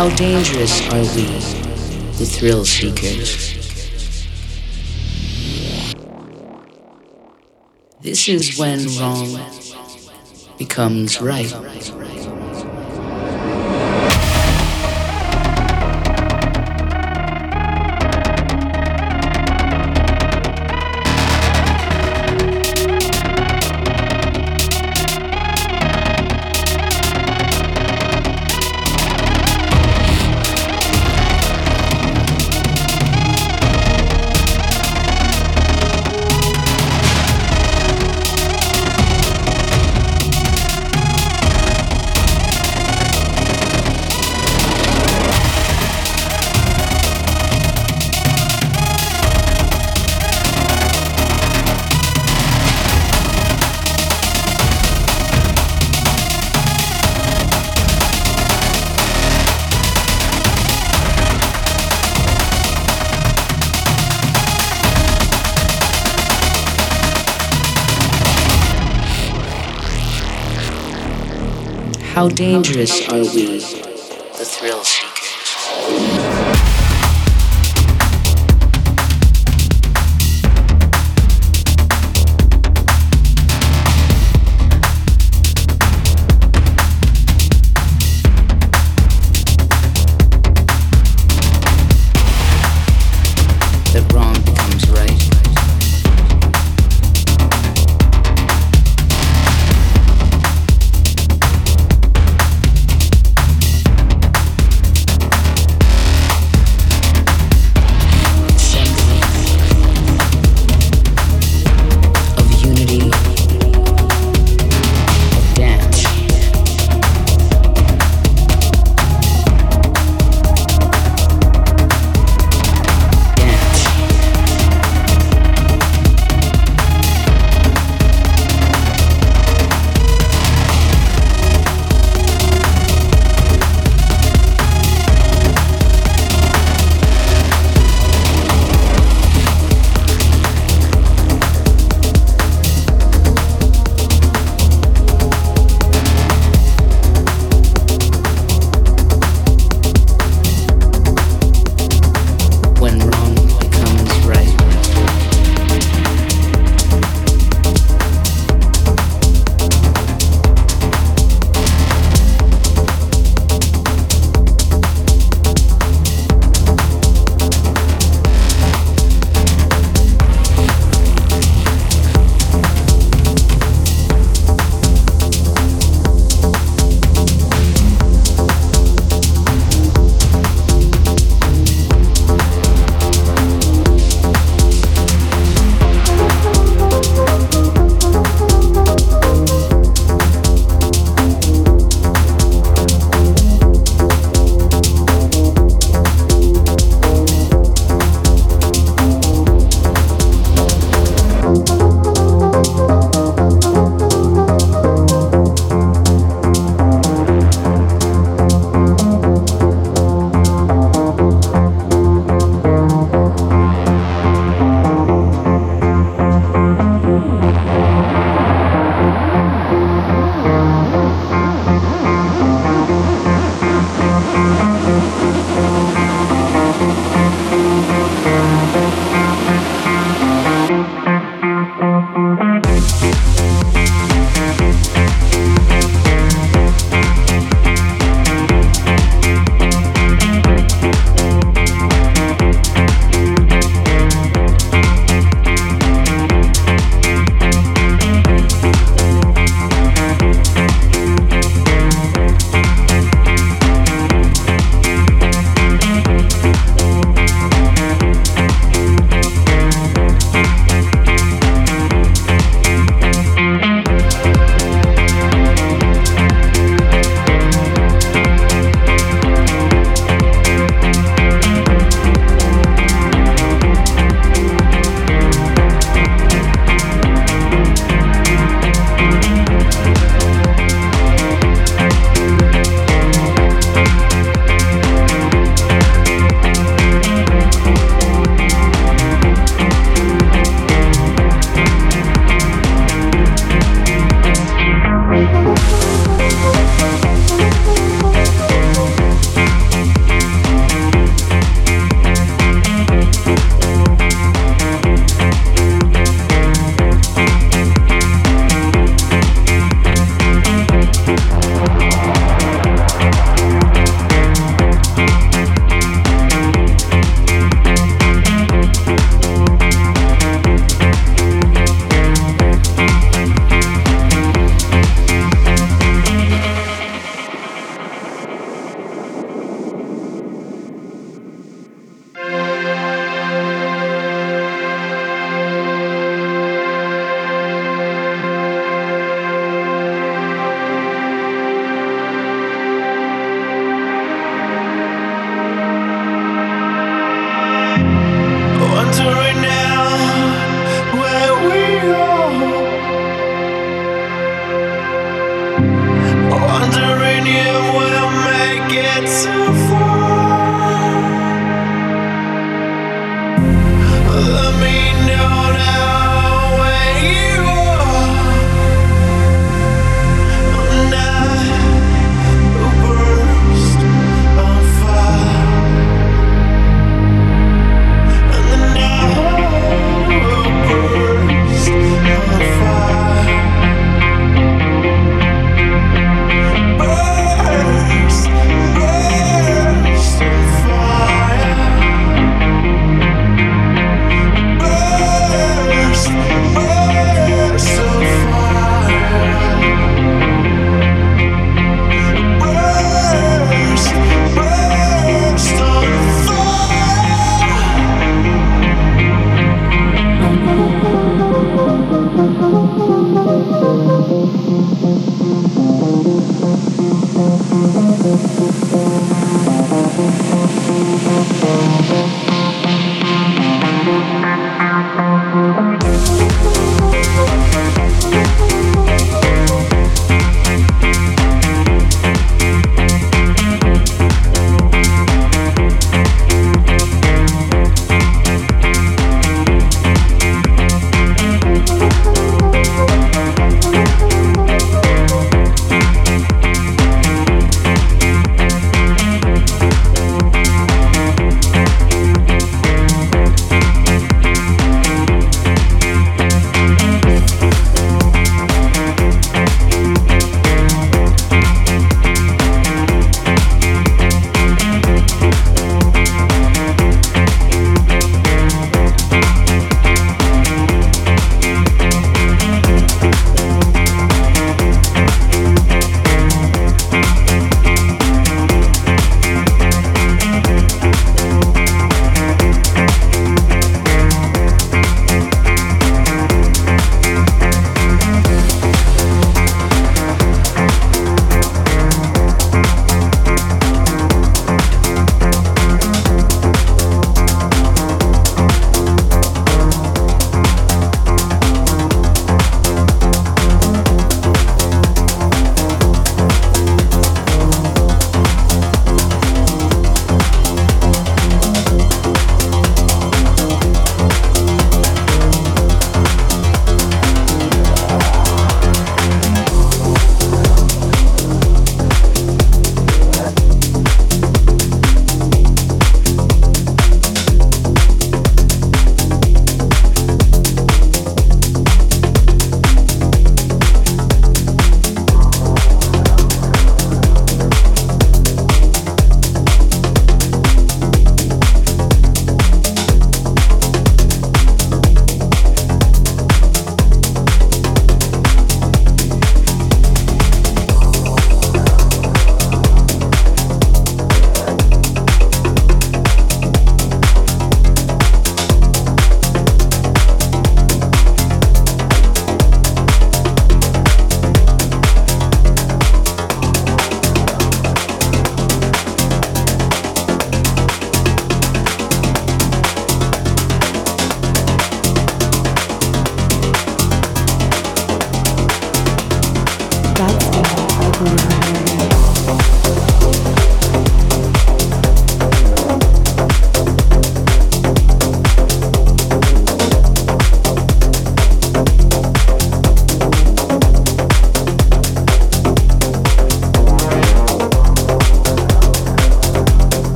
How dangerous are we, the thrill seekers? This is when wrong becomes right. How dangerous are we, you will make it so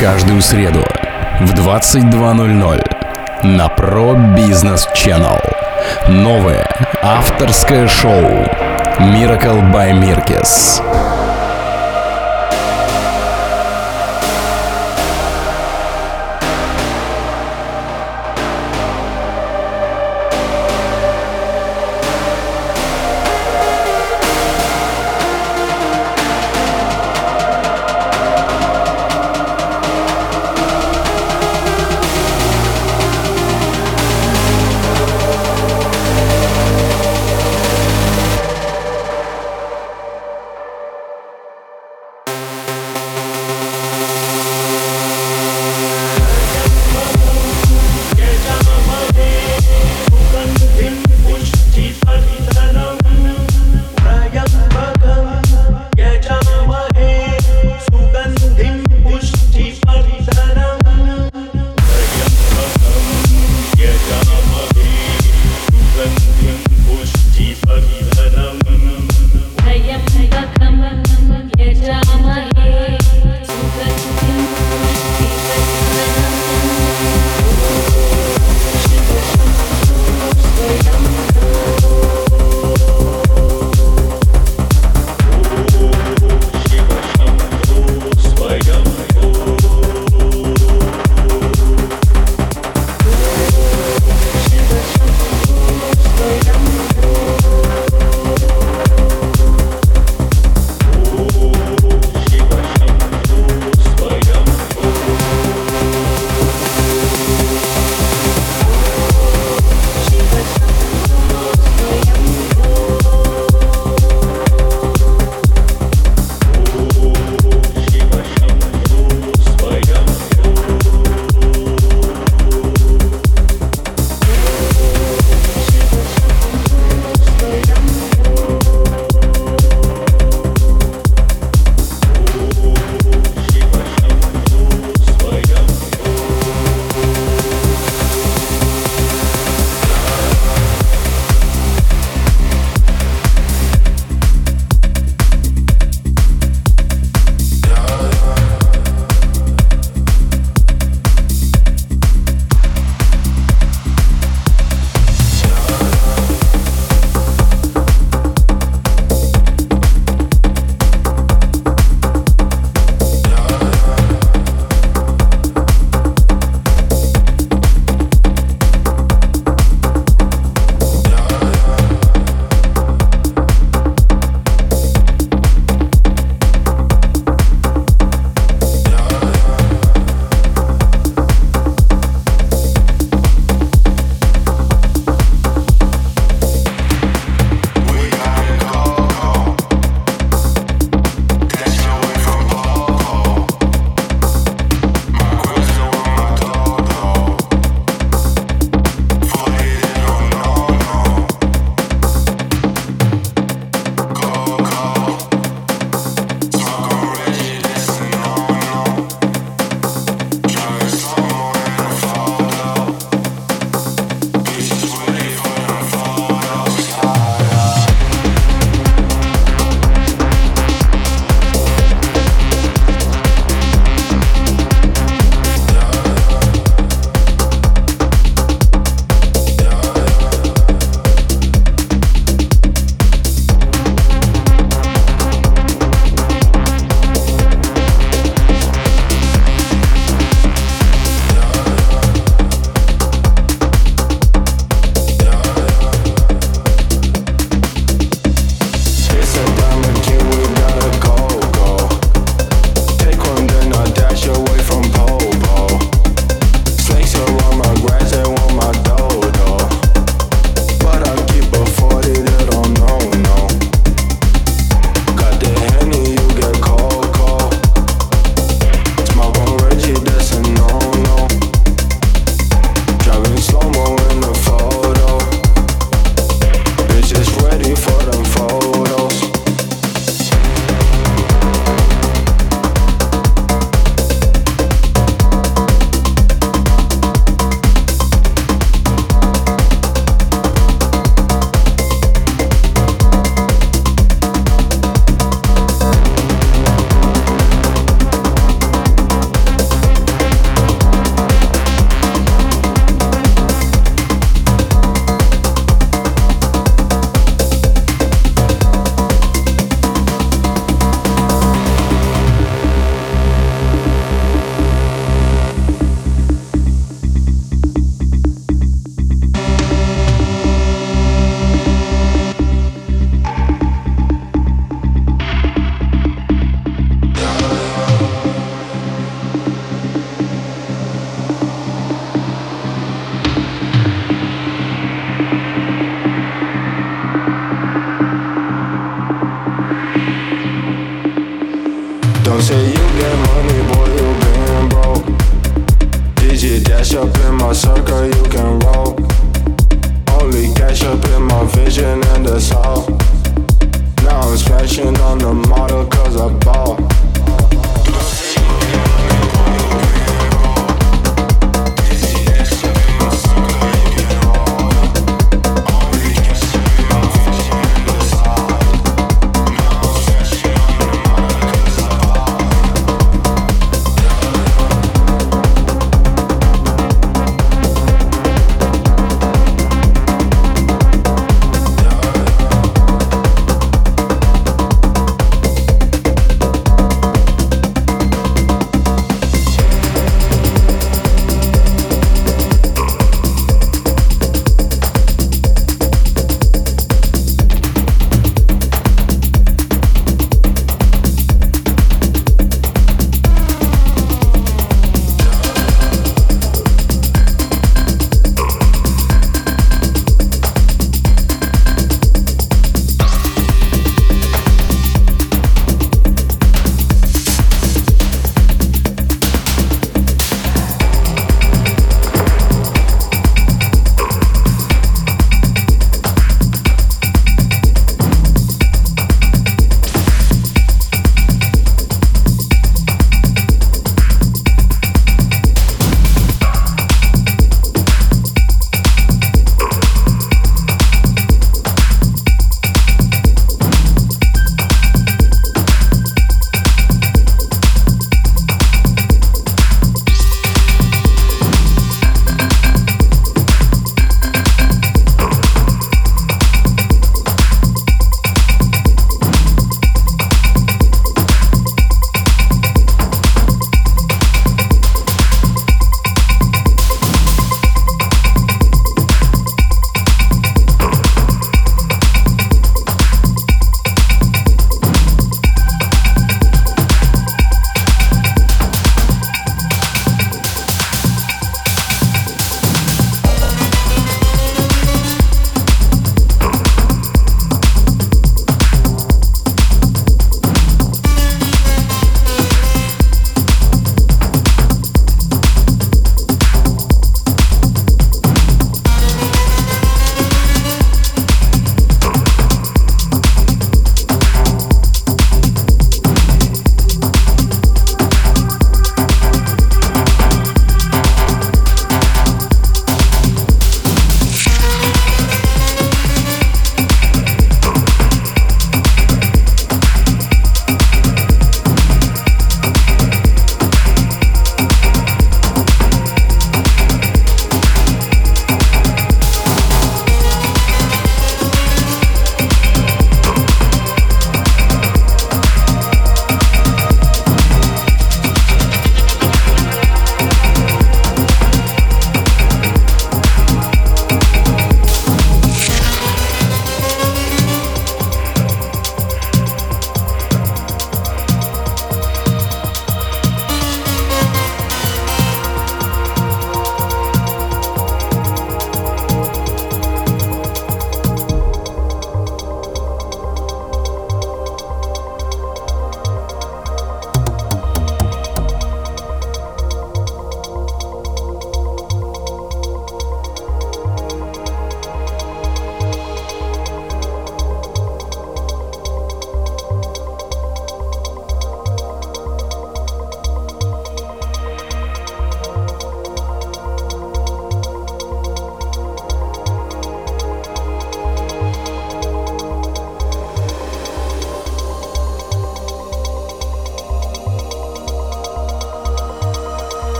каждую среду в 22.00 на Pro Business Channel. Новое авторское шоу Miracle by Mirkes.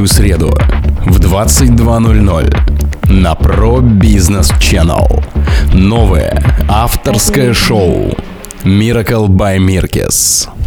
Каждую среду в 22.00 на Pro Business Channel. Новое авторское шоу Miracle by Mirkes.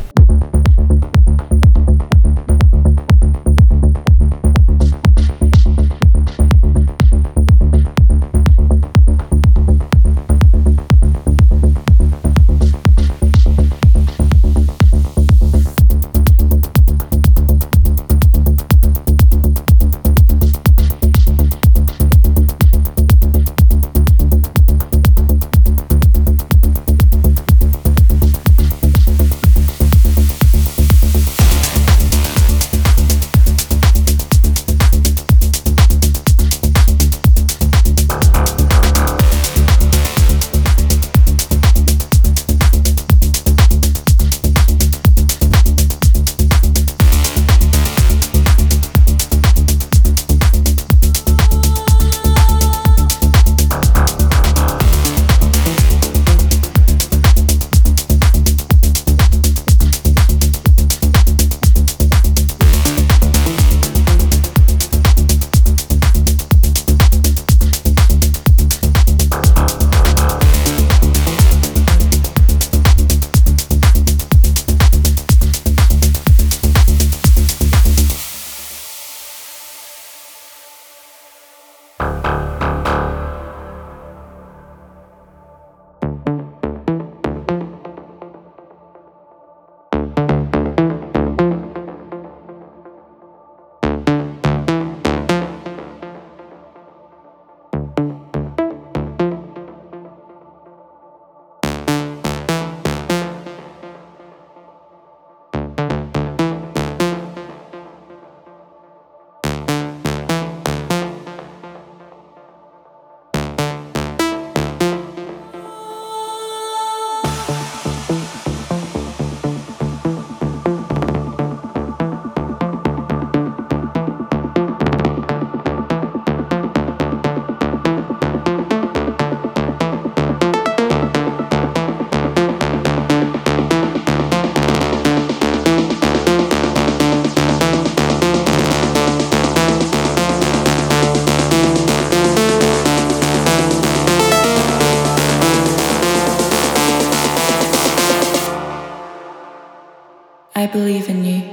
Believe in you.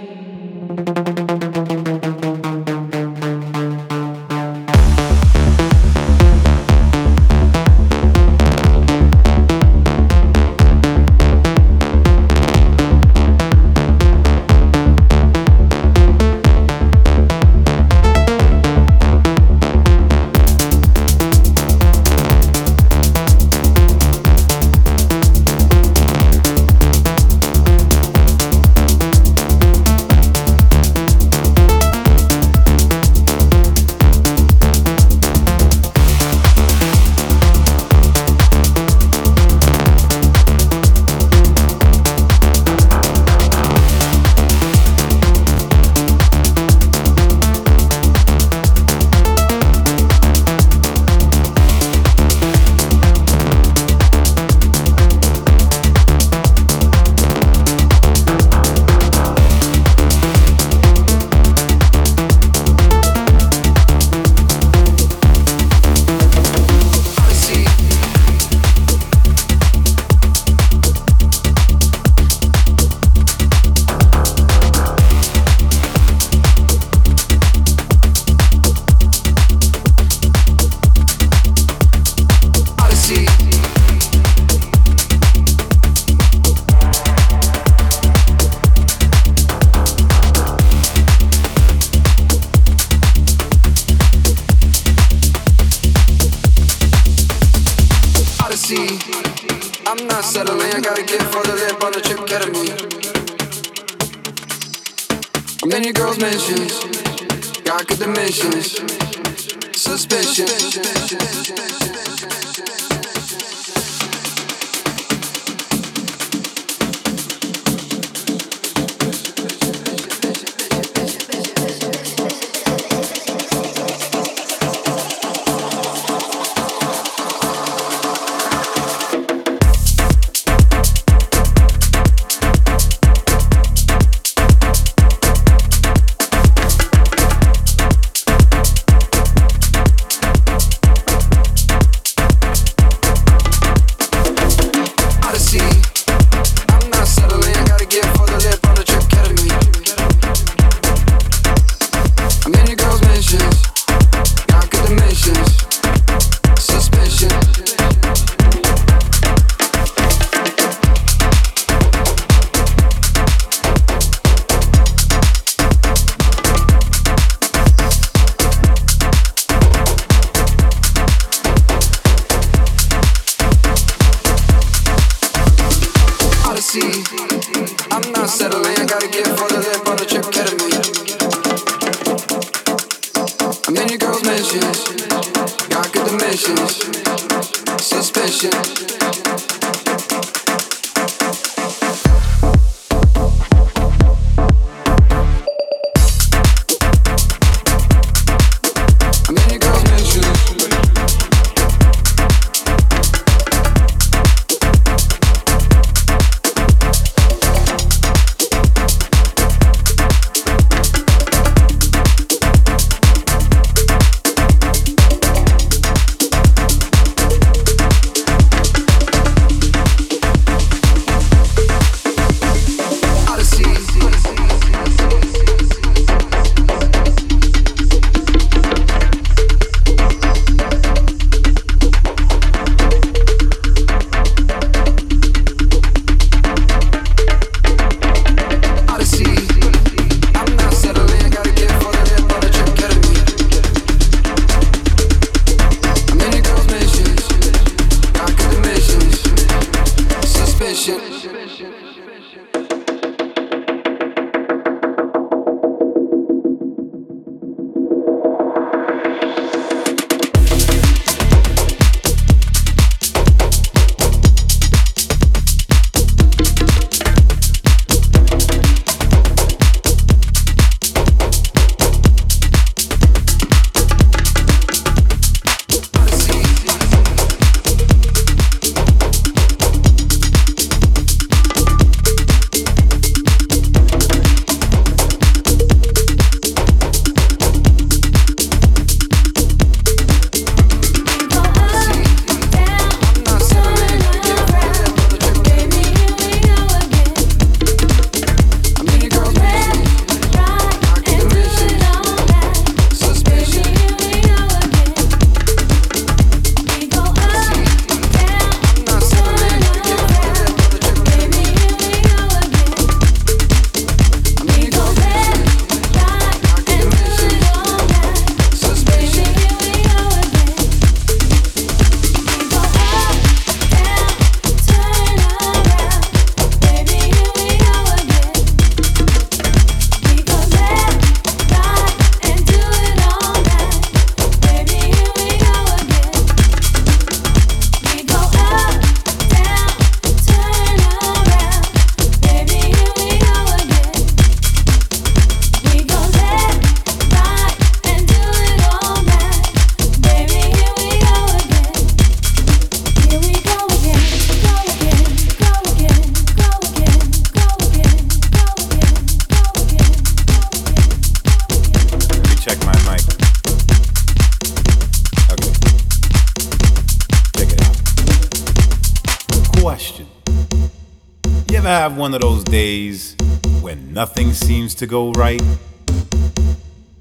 To go right?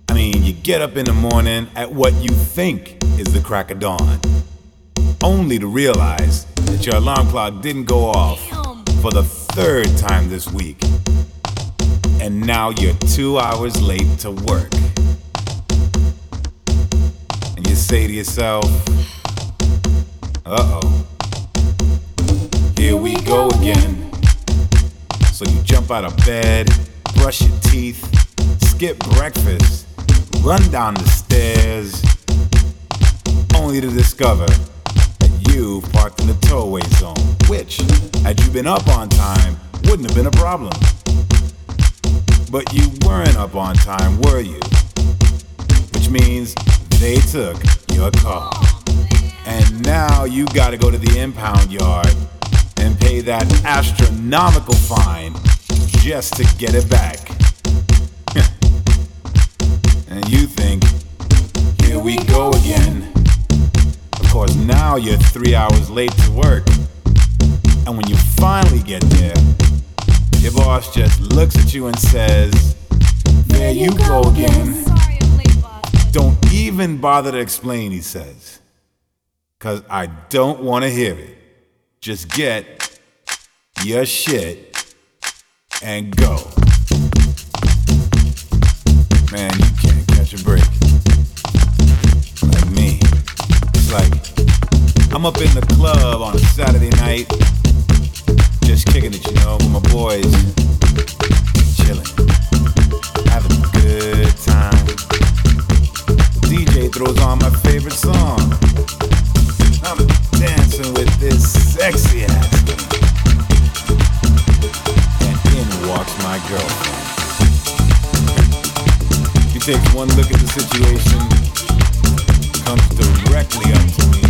I mean, you get up in the morning at what you think is the crack of dawn, only to realize that your alarm clock didn't go off for the third time this week. And now you're two hours late to work. And you say to yourself, uh oh, here we go again. So you jump out of bed, brush your teeth, skip breakfast, run down the stairs, only to discover that you've parked in the towaway zone, which, had you been up on time, wouldn't have been a problem. But you weren't up on time, were you? Which means they took your car. And now you gotta go to the impound yard and pay that astronomical fine just to get it back. and you think, here we go again. Of course, now you're three hours late to work. And when you finally get there, your boss just looks at you and says, There you go again. Don't even bother to explain, he says. Because I don't want to hear it. Just get your shit and go. Man, you can't catch a break. Like me. It's like I'm up in the club on a Saturday night, just kicking it, you know, with my boys, chilling, having a good time. DJ throws on my favorite song. I'm dancing with this sexy ass. that's my girlfriend. She takes one look at the situation, comes directly up to me.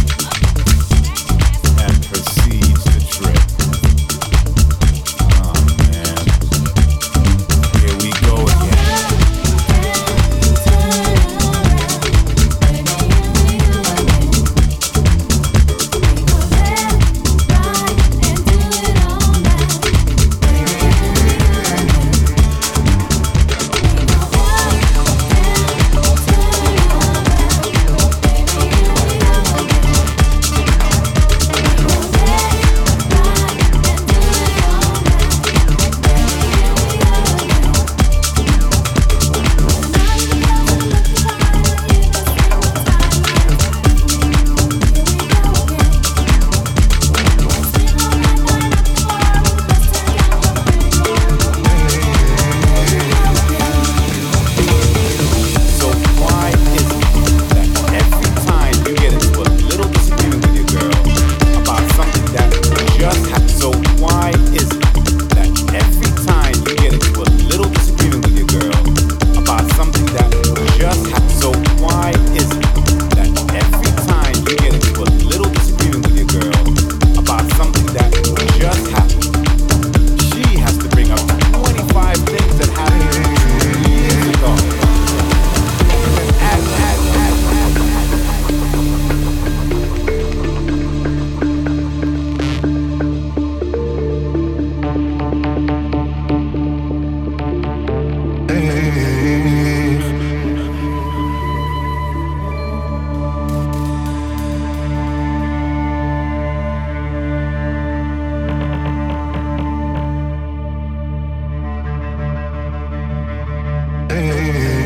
yeah.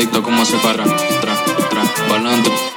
adicto como se para. Tra, tra, pa'lante.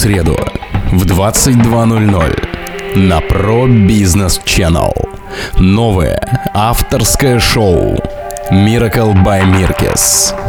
среду в 22.00 на Pro Business Channel. Новое авторское шоу Miracle by Mirkes.